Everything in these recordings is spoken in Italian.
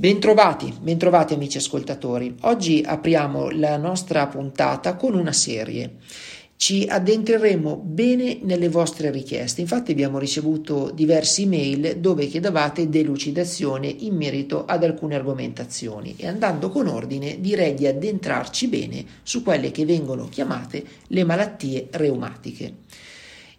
Bentrovati, bentrovati amici ascoltatori. Oggi apriamo la nostra puntata con una serie. Ci addentreremo bene nelle vostre richieste. Infatti abbiamo ricevuto diversi email dove chiedevate delucidazione in merito ad alcune argomentazioni e andando con ordine direi di addentrarci bene su quelle che vengono chiamate le malattie reumatiche.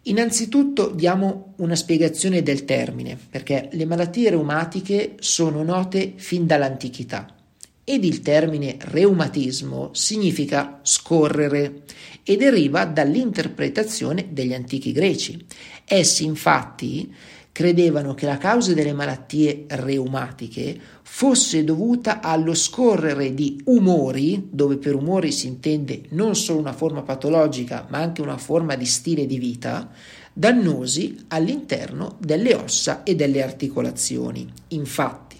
Innanzitutto diamo una spiegazione del termine, perché le malattie reumatiche sono note fin dall'antichità ed il termine reumatismo significa scorrere e deriva dall'interpretazione degli antichi greci. Essi infatti credevano che la causa delle malattie reumatiche fosse dovuta allo scorrere di umori, dove per umori si intende non solo una forma patologica, ma anche una forma di stile di vita, dannosi all'interno delle ossa e delle articolazioni. Infatti,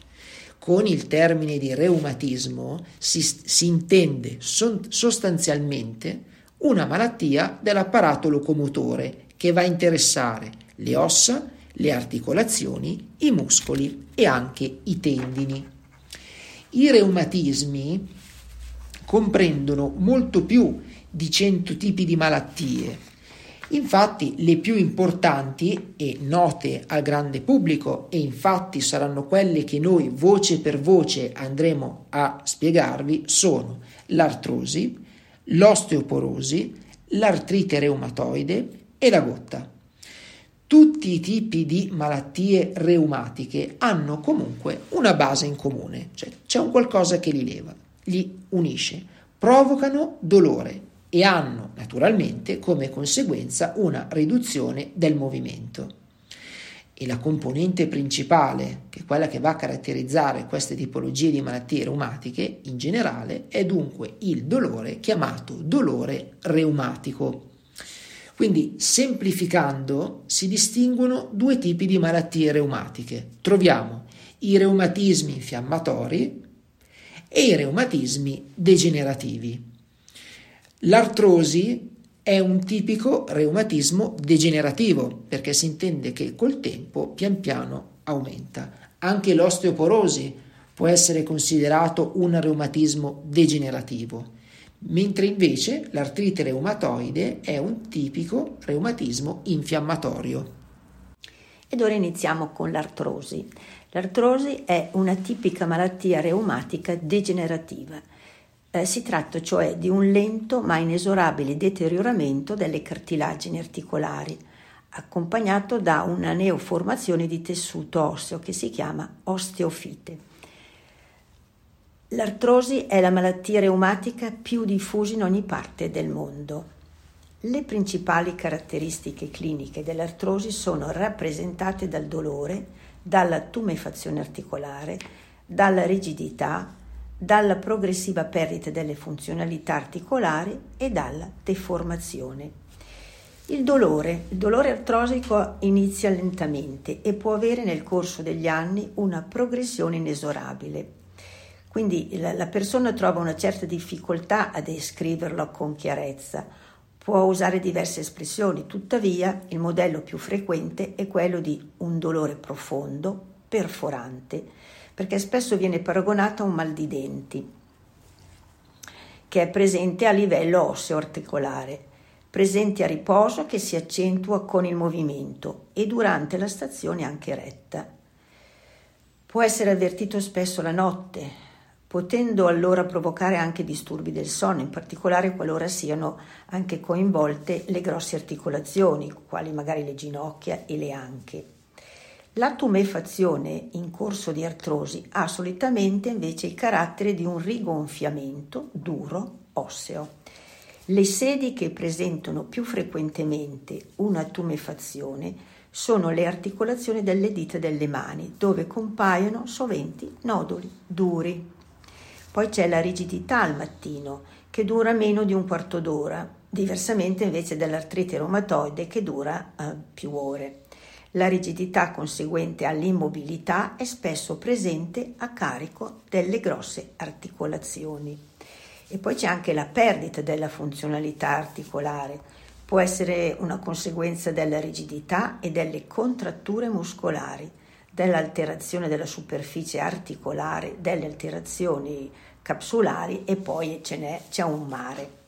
con il termine di reumatismo si, si intende sostanzialmente una malattia dell'apparato locomotore che va a interessare le ossa, le articolazioni, i muscoli e anche i tendini. I reumatismi comprendono molto più di 100 tipi di malattie. Infatti le più importanti e note al grande pubblico e infatti saranno quelle che noi voce per voce andremo a spiegarvi sono l'artrosi, l'osteoporosi, l'artrite reumatoide e la gotta. Tutti i tipi di malattie reumatiche hanno comunque una base in comune, cioè c'è un qualcosa che li leva, li unisce, provocano dolore e hanno naturalmente come conseguenza una riduzione del movimento. E la componente principale, che è quella che va a caratterizzare queste tipologie di malattie reumatiche in generale, è dunque il dolore chiamato dolore reumatico. Quindi, semplificando, si distinguono due tipi di malattie reumatiche. Troviamo i reumatismi infiammatori e i reumatismi degenerativi. L'artrosi è un tipico reumatismo degenerativo perché si intende che col tempo pian piano aumenta. Anche l'osteoporosi può essere considerato un reumatismo degenerativo mentre invece l'artrite reumatoide è un tipico reumatismo infiammatorio. Ed ora iniziamo con l'artrosi. L'artrosi è una tipica malattia reumatica degenerativa. Eh, si tratta cioè di un lento ma inesorabile deterioramento delle cartilagini articolari, accompagnato da una neoformazione di tessuto osseo che si chiama osteofite. L'artrosi è la malattia reumatica più diffusa in ogni parte del mondo. Le principali caratteristiche cliniche dell'artrosi sono rappresentate dal dolore, dalla tumefazione articolare, dalla rigidità, dalla progressiva perdita delle funzionalità articolari e dalla deformazione. Il dolore, il dolore artrosico inizia lentamente e può avere nel corso degli anni una progressione inesorabile quindi la, la persona trova una certa difficoltà a descriverlo con chiarezza, può usare diverse espressioni, tuttavia il modello più frequente è quello di un dolore profondo, perforante, perché spesso viene paragonato a un mal di denti, che è presente a livello osseo-articolare, presente a riposo che si accentua con il movimento e durante la stazione anche retta. Può essere avvertito spesso la notte, potendo allora provocare anche disturbi del sonno, in particolare qualora siano anche coinvolte le grosse articolazioni, quali magari le ginocchia e le anche. La tumefazione in corso di artrosi ha solitamente invece il carattere di un rigonfiamento duro osseo. Le sedi che presentano più frequentemente una tumefazione sono le articolazioni delle dita delle mani, dove compaiono soventi noduli duri. Poi c'è la rigidità al mattino, che dura meno di un quarto d'ora, diversamente invece dall'artrite reumatoide che dura eh, più ore. La rigidità conseguente all'immobilità è spesso presente a carico delle grosse articolazioni. E poi c'è anche la perdita della funzionalità articolare. Può essere una conseguenza della rigidità e delle contratture muscolari, dell'alterazione della superficie articolare, delle alterazioni capsulari e poi c'è un mare.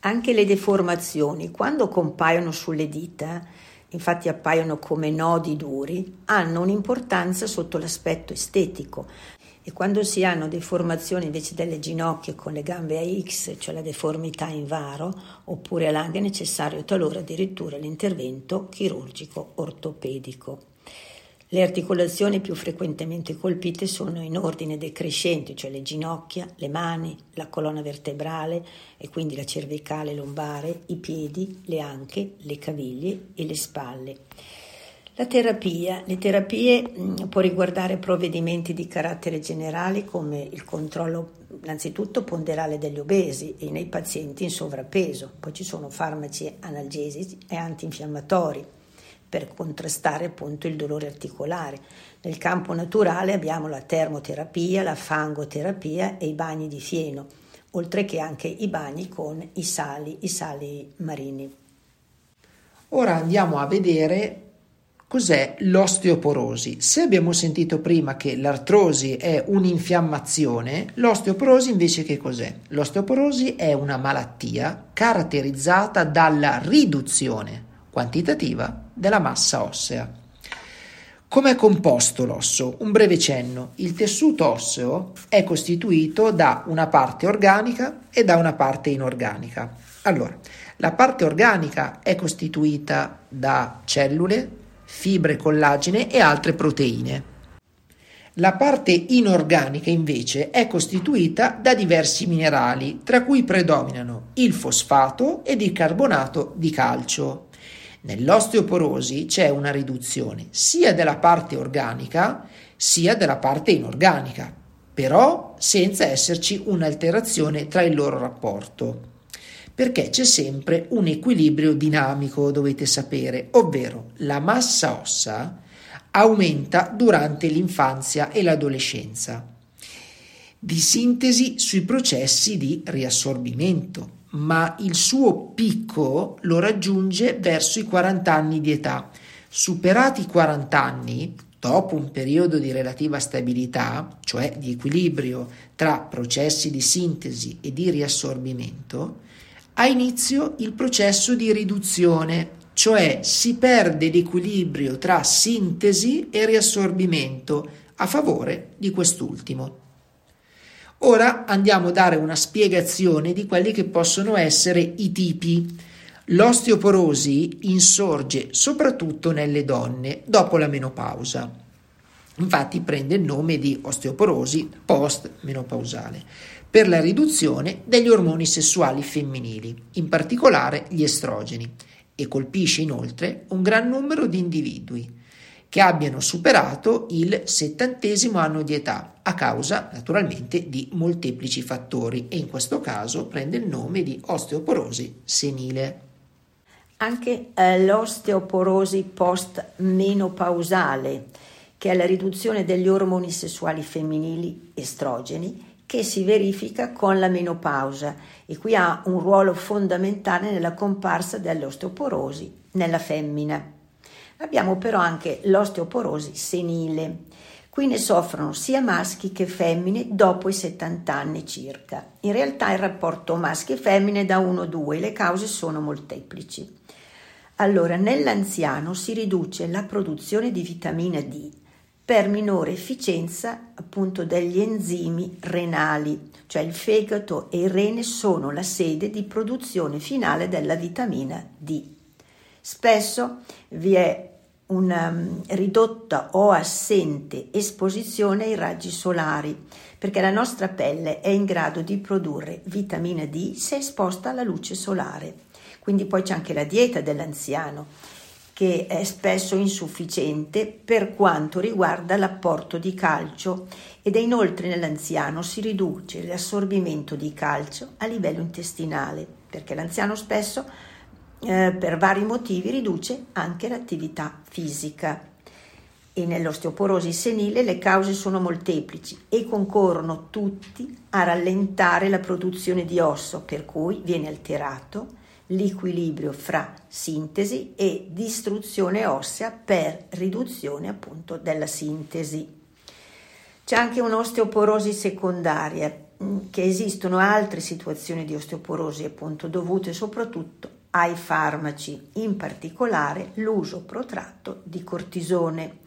Anche le deformazioni, quando compaiono sulle dita, infatti appaiono come nodi duri, hanno un'importanza sotto l'aspetto estetico e quando si hanno deformazioni invece delle ginocchia con le gambe a X, cioè la deformità in varo, oppure all'anche è necessario talora addirittura l'intervento chirurgico ortopedico. Le articolazioni più frequentemente colpite sono in ordine decrescente, cioè le ginocchia, le mani, la colonna vertebrale e quindi la cervicale lombare, i piedi, le anche, le caviglie e le spalle. La terapia. Le terapie mh, mm, può riguardare provvedimenti di carattere generale come il controllo innanzitutto ponderale degli obesi e nei pazienti in sovrappeso, poi ci sono farmaci analgesici e antinfiammatori per contrastare appunto il dolore articolare. Nel campo naturale abbiamo la termoterapia, la fangoterapia e i bagni di fieno, oltre che anche i bagni con i sali, i sali marini. Ora andiamo a vedere cos'è l'osteoporosi. Se abbiamo sentito prima che l'artrosi è un'infiammazione, l'osteoporosi invece che cos'è? L'osteoporosi è una malattia caratterizzata dalla riduzione quantitativa della massa ossea. Come è composto l'osso? Un breve cenno. Il tessuto osseo è costituito da una parte organica e da una parte inorganica. Allora, la parte organica è costituita da cellule, fibre collagene e altre proteine. La parte inorganica invece è costituita da diversi minerali, tra cui predominano il fosfato ed il carbonato di calcio. Nell'osteoporosi c'è una riduzione sia della parte organica sia della parte inorganica, però senza esserci un'alterazione tra il loro rapporto. Perché c'è sempre un equilibrio dinamico, dovete sapere, ovvero la massa ossa aumenta durante l'infanzia e l'adolescenza, di sintesi sui processi di riassorbimento, ma il suo picco lo raggiunge verso i 40 anni di età. Superati i 40 anni, dopo un periodo di relativa stabilità, cioè di equilibrio tra processi di sintesi e di riassorbimento, ha inizio il processo di riduzione, cioè si perde l'equilibrio tra sintesi e riassorbimento a favore di quest'ultimo. Ora andiamo a dare una spiegazione di quelli che possono essere i tipi. L'osteoporosi insorge soprattutto nelle donne dopo la menopausa. Infatti prende il nome di osteoporosi post-menopausale per la riduzione degli ormoni sessuali femminili, in particolare gli estrogeni, e colpisce inoltre un gran numero di individui che abbiano superato il settantesimo anno di età, a causa naturalmente di molteplici fattori e in questo caso prende il nome di osteoporosi senile. Anche eh, l'osteoporosi post-menopausale, che è la riduzione degli ormoni sessuali femminili estrogeni, che si verifica con la menopausa e qui ha un ruolo fondamentale nella comparsa dell'osteoporosi nella femmina. Abbiamo però anche l'osteoporosi senile. Qui ne soffrono sia maschi che femmine dopo i 70 anni circa. In realtà il rapporto maschi e femmine è da 1-2, le cause sono molteplici. Allora, nell'anziano si riduce la produzione di vitamina D per minore efficienza appunto degli enzimi renali, cioè il fegato e il rene sono la sede di produzione finale della vitamina D. Spesso vi è una um, ridotta o assente esposizione ai raggi solari, perché la nostra pelle è in grado di produrre vitamina D se esposta alla luce solare. Quindi poi c'è anche la dieta dell'anziano, che è spesso insufficiente per quanto riguarda l'apporto di calcio ed è inoltre nell'anziano si riduce l'assorbimento di calcio a livello intestinale, perché l'anziano spesso eh, per vari motivi riduce anche l'attività fisica. E nell'osteoporosi senile le cause sono molteplici e concorrono tutti a rallentare la produzione di osso, per cui viene alterato l'equilibrio fra sintesi e distruzione ossea per riduzione appunto della sintesi. C'è anche un'osteoporosi secondaria, mm, che esistono altre situazioni di osteoporosi appunto dovute soprattutto ai farmaci, in particolare l'uso protratto di cortisone,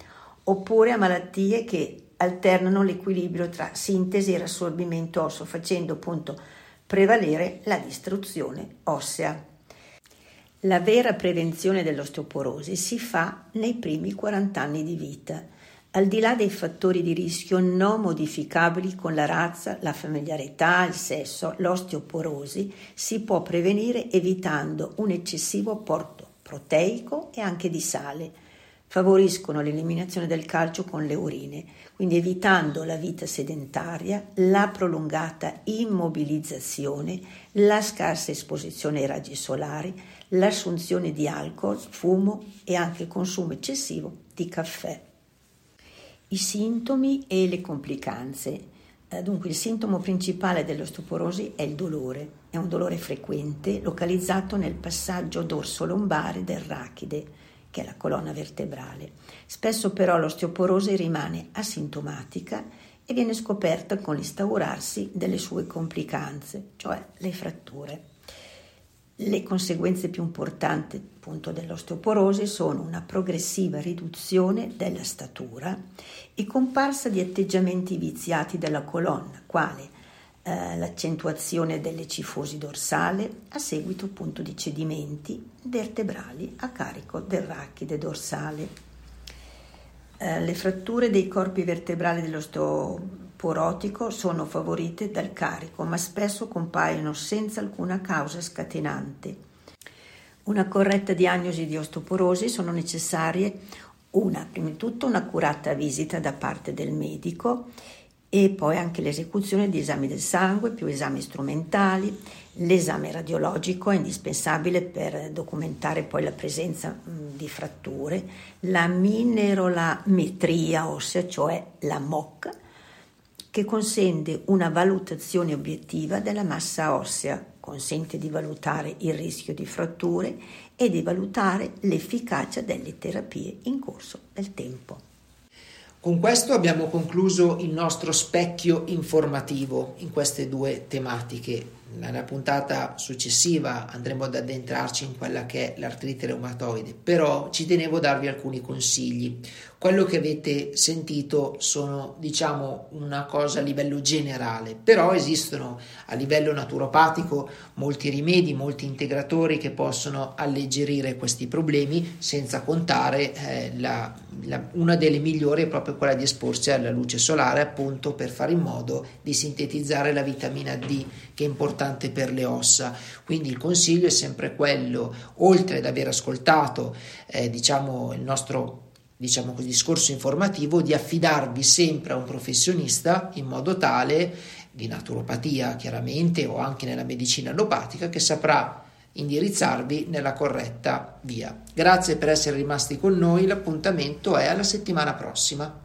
oppure a malattie che alternano l'equilibrio tra sintesi e rassorbimento osseo, facendo appunto prevalere la distruzione ossea. La vera prevenzione dell'osteoporosi si fa nei primi 40 anni di vita al di là dei fattori di rischio non modificabili con la razza, la familiarità, il sesso, l'osteoporosi, si può prevenire evitando un eccessivo apporto proteico e anche di sale. Favoriscono l'eliminazione del calcio con le urine, quindi evitando la vita sedentaria, la prolungata immobilizzazione, la scarsa esposizione ai raggi solari, l'assunzione di alcol, fumo e anche il consumo eccessivo di caffè. I sintomi e le complicanze. Eh, dunque, il sintomo principale dell'osteoporosi è il dolore. È un dolore frequente localizzato nel passaggio dorso-lombare del rachide, che è la colonna vertebrale. Spesso però l'osteoporosi rimane asintomatica e viene scoperta con l'instaurarsi delle sue complicanze, cioè le fratture. Le conseguenze più importanti appunto, dell'osteoporosi sono una progressiva riduzione della statura e comparsa di atteggiamenti viziati della colonna, quale eh, l'accentuazione delle cifosi dorsale a seguito appunto di cedimenti vertebrali a carico del rachide dorsale. Eh, le fratture dei corpi vertebrali dell'osteoporosi porotico sono favorite dal carico, ma spesso compaiono senza alcuna causa scatenante. Una corretta diagnosi di osteoporosi sono necessarie una, prima di tutto, un'accurata visita da parte del medico e poi anche l'esecuzione di esami del sangue più esami strumentali. L'esame radiologico è indispensabile per documentare poi la presenza di fratture, la mineralometria ossea, cioè la MOC, che consente una valutazione obiettiva della massa ossea, consente di valutare il rischio di fratture e di valutare l'efficacia delle terapie in corso del tempo. Con questo abbiamo concluso il nostro specchio informativo in queste due tematiche. Nella puntata successiva andremo ad addentrarci in quella che è l'artrite reumatoide, però ci tenevo a darvi alcuni consigli. Quello che avete sentito sono, diciamo, una cosa a livello generale, però esistono a livello naturopatico molti rimedi, molti integratori che possono alleggerire questi problemi, senza contare eh, la, la, una delle migliori è proprio quella di esporsi alla luce solare, appunto per fare in modo di sintetizzare la vitamina D, che è importante per le ossa. Quindi il consiglio è sempre quello, oltre ad aver ascoltato, eh, diciamo, il nostro diciamo così, discorso informativo di affidarvi sempre a un professionista in modo tale di naturopatia chiaramente o anche nella medicina allopatica che saprà indirizzarvi nella corretta via. Grazie per essere rimasti con noi, l'appuntamento è alla settimana prossima.